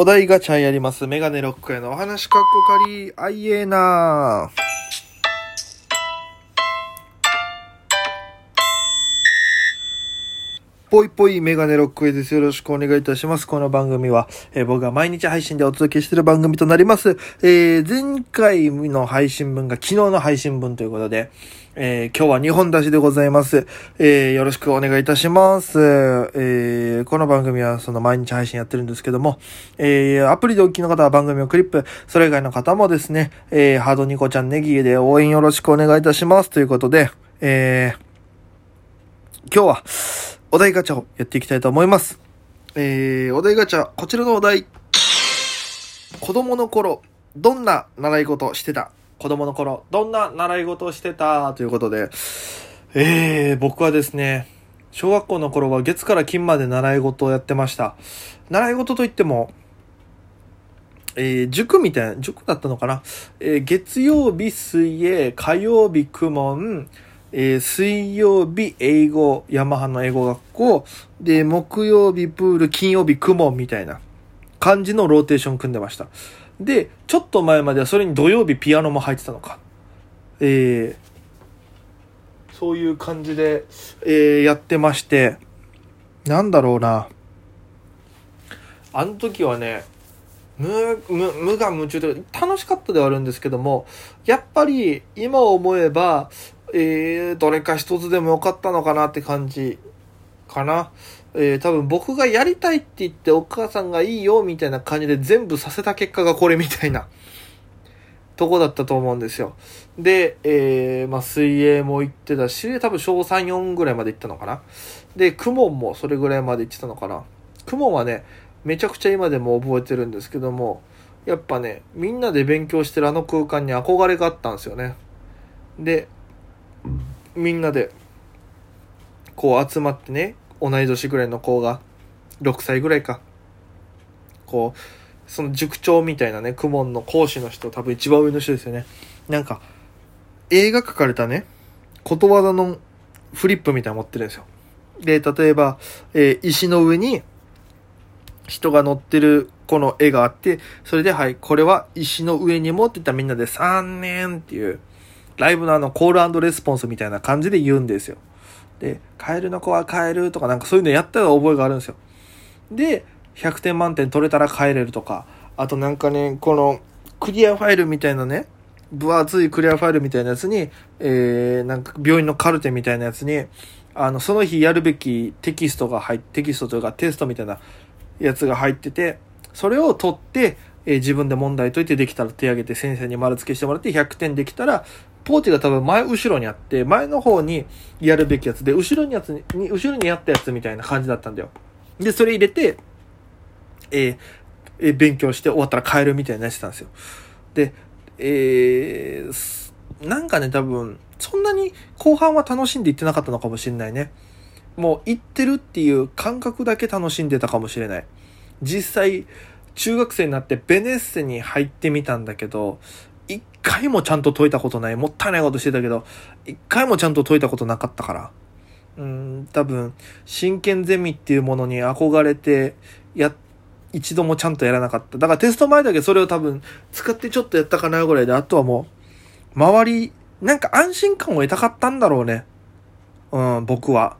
お題ガチャやります。メガネロックへのお話かっこかり、あいえなーぽいぽいメガネロックへです。よろしくお願いいたします。この番組は、えー僕が毎日配信でお届けしている番組となります。えー前回の配信分が昨日の配信分ということで、えー今日は2本出しでございます。えーよろしくお願いいたします。えーこの番組はその毎日配信やってるんですけども、えーアプリでお聞きの方は番組をクリップ、それ以外の方もですね、えーハードニコちゃんネギで応援よろしくお願いいたします。ということで、えー今日は、お題ガチャをやっていきたいと思います。えー、お題ガチャ、こちらのお題。子供の頃、どんな習い事してた？子供の頃、どんな習い事をしてた？ということで、えー、僕はですね、小学校の頃は月から金まで習い事をやってました。習い事といっても、えー塾みたいな、塾だったのかな、えー月曜日水泳、火曜日公文、えー水曜日英語、ヤマハの英語学校、で、木曜日プール、金曜日公文みたいな感じのローテーション組んでました。で、ちょっと前まではそれに土曜日ピアノも入ってたのか。えーそういう感じで、えーやってまして、なんだろうな。あの時はね、無、無、無我夢中で、楽しかったではあるんですけども、やっぱり今思えば、えー、どれか一つでもよかったのかなって感じかな。えー、多分僕がやりたいって言ってお母さんがいいよみたいな感じで全部させた結果がこれみたいなとこだったと思うんですよ。で、えー、まあ水泳も行ってたし、多分小3、4ぐらいまで行ったのかな。で、クモンもそれぐらいまで行ってたのかな。クモンはね、めちゃくちゃ今でも覚えてるんですけども、やっぱね、みんなで勉強してるあの空間に憧れがあったんですよね。で、みんなで、こう集まってね、同い年ぐらいの子が、6歳ぐらいか。こう、その塾長みたいなね、クモンの講師の人、多分一番上の人ですよね。なんか、映画書かれたね、ことわざのフリップみたいなの持ってるんですよ。で、例えば、えー石の上に、人が乗ってるこの絵があって、それで、はい、これは石の上にもってたみんなで3年っていう、ライブのあのコールレスポンスみたいな感じで言うんですよ。で、カエルの子はカエルとかなんかそういうのやった覚えがあるんですよ。で、100点満点取れたら帰れるとか、あとなんかね、このクリアファイルみたいなね、分厚いクリアファイルみたいなやつに、えー、なんか病院のカルテみたいなやつに、あの、その日やるべきテキストが入って、テキストというかテストみたいなやつが入ってて、それを取って、えー自分で問題解いてできたら手挙げて先生に丸付けしてもらって100点できたら、ポーチが多分前後ろにあって、前の方にやるべきやつで、後ろにやつに、後ろにやったやつみたいな感じだったんだよ。で、それ入れて、えーえー勉強して終わったら帰るみたいなやつしたんですよ。で、えーなんかね、多分、そんなに後半は楽しんでいってなかったのかもしれないね。もう行ってるっていう感覚だけ楽しんでたかもしれない。実際、中学生になってベネッセに入ってみたんだけど、回もちゃんと解いたことない。もったいないことしてたけど、一回もちゃんと解いたことなかったから。うん、多分、真剣ゼミっていうものに憧れて、や、一度もちゃんとやらなかった。だからテスト前だけそれを多分、使ってちょっとやったかなぐらいで、あとはもう、周り、なんか安心感を得たかったんだろうね。うん、僕は。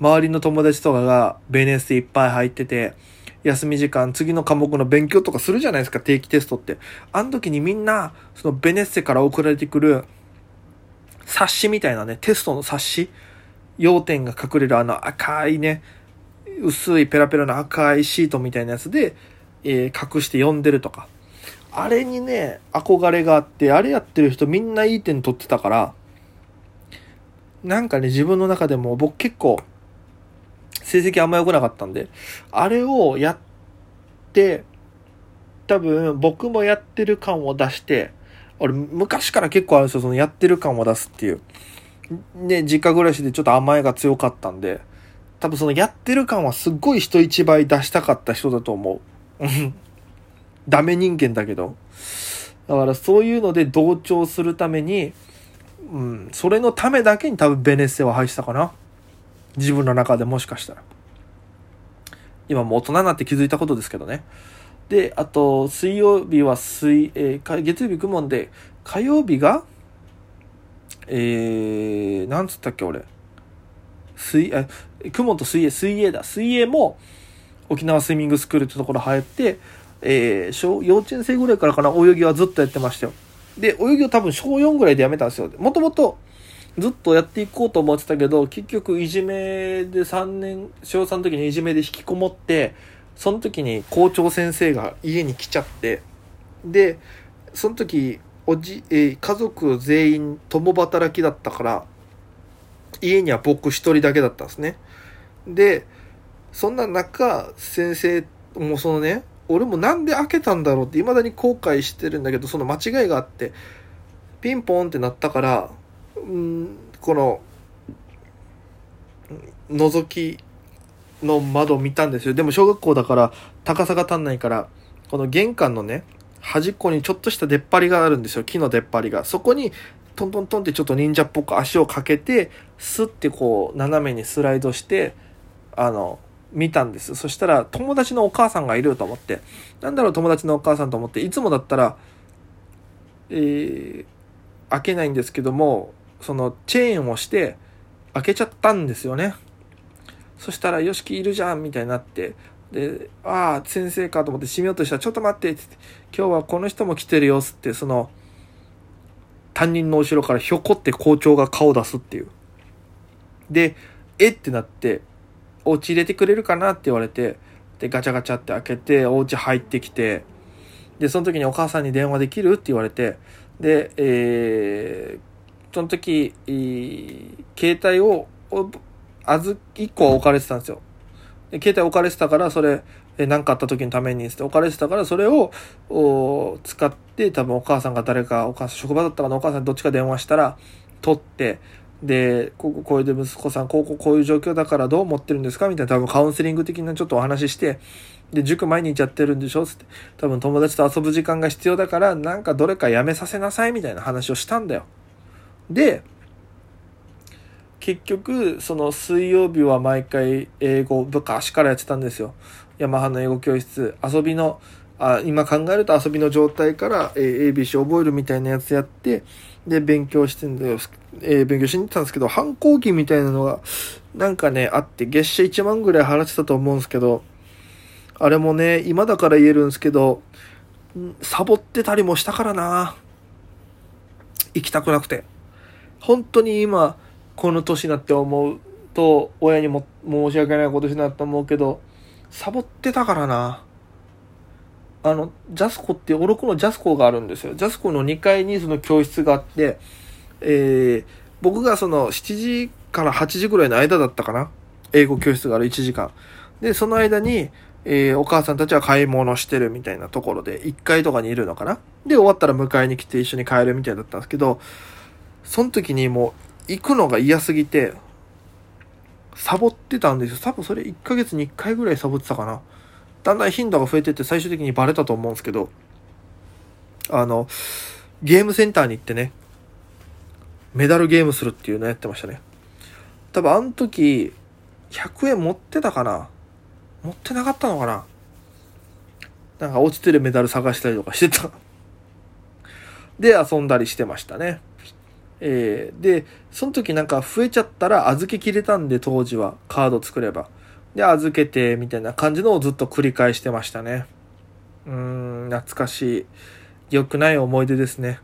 周りの友達とかがベネッセいっぱい入ってて、休み時間、次の科目の勉強とかするじゃないですか、定期テストって。あの時にみんな、そのベネッセから送られてくる、冊子みたいなね、テストの冊子、要点が隠れるあの赤いね、薄いペラペラの赤いシートみたいなやつで、えー隠して読んでるとか。あれにね、憧れがあって、あれやってる人みんないい点取ってたから、なんかね、自分の中でも僕結構、成績あんま良くなかったんで、あれをやって、多分僕もやってる感を出して、俺昔から結構あるんですよ、そのやってる感を出すっていう。ね、実家暮らしでちょっと甘えが強かったんで、多分そのやってる感はすっごい人一倍出したかった人だと思う。ダメ人間だけど。だからそういうので同調するために、うん、それのためだけに多分ベネッセは入ってたかな。自分の中でもしかしたら。今もう大人になって気づいたことですけどね。で、あと、水曜日は水、えー、月曜日公文で、火曜日が、えー、なんつったっけ、俺。水、え、雲と水泳、水泳だ。水泳も、沖縄スイミングスクールってところ入って、えー、小、幼稚園生ぐらいからかな、泳ぎはずっとやってましたよ。で、泳ぎを多分小4ぐらいでやめたんですよ。もともと、ずっとやっていこうと思ってたけど、結局いじめで3年、小3の時にいじめで引きこもって、その時に校長先生が家に来ちゃって、で、その時、おじ、えー、家族全員共働きだったから、家には僕一人だけだったんですね。で、そんな中、先生もそのね、俺もなんで開けたんだろうって未だに後悔してるんだけど、その間違いがあって、ピンポンってなったから、うん、この、覗きの窓を見たんですよ。でも小学校だから高さが足んないから、この玄関のね、端っこにちょっとした出っ張りがあるんですよ。木の出っ張りが。そこにトントントンってちょっと忍者っぽく足をかけて、スッてこう斜めにスライドして、あの、見たんです。そしたら友達のお母さんがいると思って、なんだろう友達のお母さんと思って、いつもだったら、えー、開けないんですけども、そのチェーンをして開けちゃったんですよね。そしたら、よしきいるじゃんみたいになって、で、ああ、先生かと思って閉めようとしたら、ちょっと待ってってって、今日はこの人も来てるよっつって、その、担任の後ろからひょこって校長が顔出すっていう。で、えってなって、お家入れてくれるかな？って言われて、で、ガチャガチャって開けて、お家入ってきて、で、その時にお母さんに電話できる？って言われて、で、えー、その時、携帯を、あず、1個は置かれてたんですよ。で、携帯置かれてたから、それ、え、何かあった時のためにって置かれてたから、それを、使って、多分お母さんが誰か、お母さん、職場だったかな、お母さんどっちか電話したら、取って、で、ここ、こういう息子さん、こうこうこういう状況だからどう思ってるんですか？みたいな多分カウンセリング的なちょっとお話しして、で、塾毎日やってるんでしょ？つって。多分友達と遊ぶ時間が必要だから、なんかどれかやめさせなさいみたいな話をしたんだよ。で、結局、その水曜日は毎回英語、昔からやってたんですよ。ヤマハの英語教室、遊びの、あ今考えると遊びの状態から、え、ABC 覚えるみたいなやつやって、で、勉強してんだよ。えー、勉強しに行ったんですけど、反抗期みたいなのが、なんかね、あって、月謝1万ぐらい払ってたと思うんですけど、あれもね、今だから言えるんですけど、サボってたりもしたからな行きたくなくて。本当に今、この年になって思うと、親にも申し訳ないことしなと思うけど、サボってたからな。あの、ジャスコって、オロコのジャスコがあるんですよ。ジャスコの2階にその教室があって、えー、僕がその7時から8時ぐらいの間だったかな。英語教室がある1時間。で、その間に、えー、お母さんたちは買い物してるみたいなところで、1階とかにいるのかな。で、終わったら迎えに来て一緒に帰るみたいだったんですけど、その時にもう行くのが嫌すぎて、サボってたんですよ。多分それ1ヶ月に1回ぐらいサボってたかな。だんだん頻度が増えてって最終的にバレたと思うんですけど、あの、ゲームセンターに行ってね、メダルゲームするっていうのやってましたね。多分あの時、100円持ってたかな持ってなかったのかななんか落ちてるメダル探したりとかしてた。で、遊んだりしてましたね。えー、で、その時なんか増えちゃったら預けきれたんで当時はカード作れば。で、預けてみたいな感じのをずっと繰り返してましたね。うーん、懐かしい。良くない思い出ですね。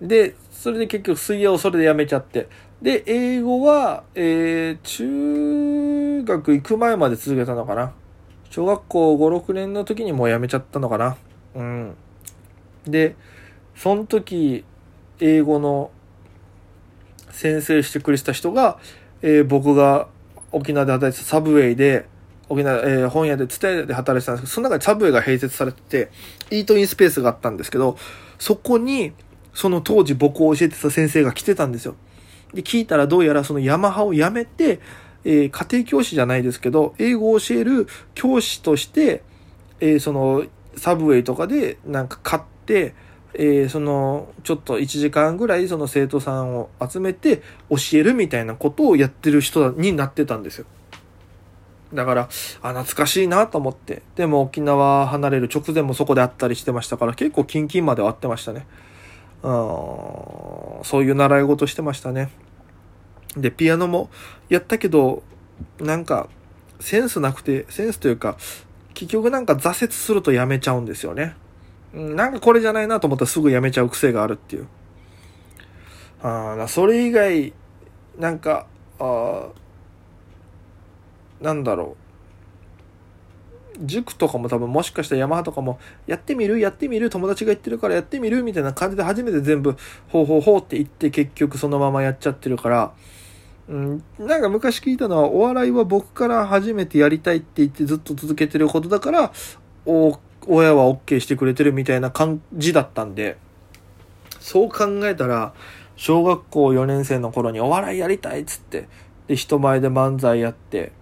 で、それで結局水泳をそれでやめちゃって。で、英語は、えー、中学行く前まで続けたのかな。小学校5、6年の時にもうやめちゃったのかな。うん。で、その時、英語の先生してくれてた人が、えー、僕が沖縄で働いてたサブウェイで、沖縄、えー、本屋で、伝えで働いてたんですけど、その中にサブウェイが併設されてて、イートインスペースがあったんですけど、そこに、その当時僕を教えてた先生が来てたんですよ。で、聞いたらどうやらそのヤマハを辞めて、えー、家庭教師じゃないですけど、英語を教える教師として、えー、その、サブウェイとかでなんか買って、えー、その、ちょっと1時間ぐらいその生徒さんを集めて教えるみたいなことをやってる人になってたんですよ。だから、あ、懐かしいなと思って。でも沖縄離れる直前もそこで会ったりしてましたから、結構キンキンまでは会ってましたね。うん、そういう習い事してましたね。で、ピアノもやったけど、なんか、センスなくて、センスというか、結局なんか挫折するとやめちゃうんですよね。なんかこれじゃないなと思ったらすぐやめちゃう癖があるっていう。あそれ以外、なんか、あなんだろう。塾とかも多分もしかしたらヤマハとかもやってみるやってみる友達が言ってるからやってみるみたいな感じで初めて全部ほうほうほうって言って結局そのままやっちゃってるから、うん、なんか昔聞いたのはお笑いは僕から初めてやりたいって言ってずっと続けてることだからお親は OK してくれてるみたいな感じだったんでそう考えたら小学校4年生の頃にお笑いやりたいっつってで人前で漫才やって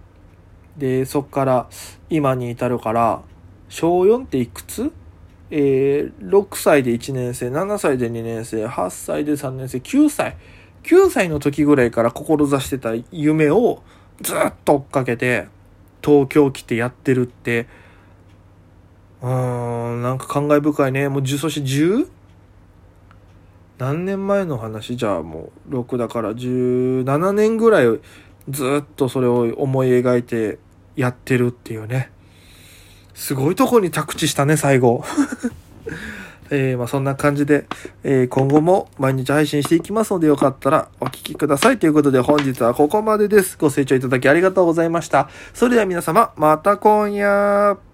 でそっから今に至るから小4っていくつ？えー、6歳で1年生7歳で2年生8歳で3年生9歳。9歳の時ぐらいから志してた夢をずっと追っかけて東京来てやってるってうーんなんか感慨深いねもう10そして 10? 何年前の話？じゃあもう6だから17年ぐらいずっとそれを思い描いてやってるっていうねすごいとこに着地したね最後 えーまあそんな感じで、えー今後も毎日配信していきますのでよかったらお聞きくださいということで本日はここまでです。ご清聴いただきありがとうございました。それでは皆様、また今夜。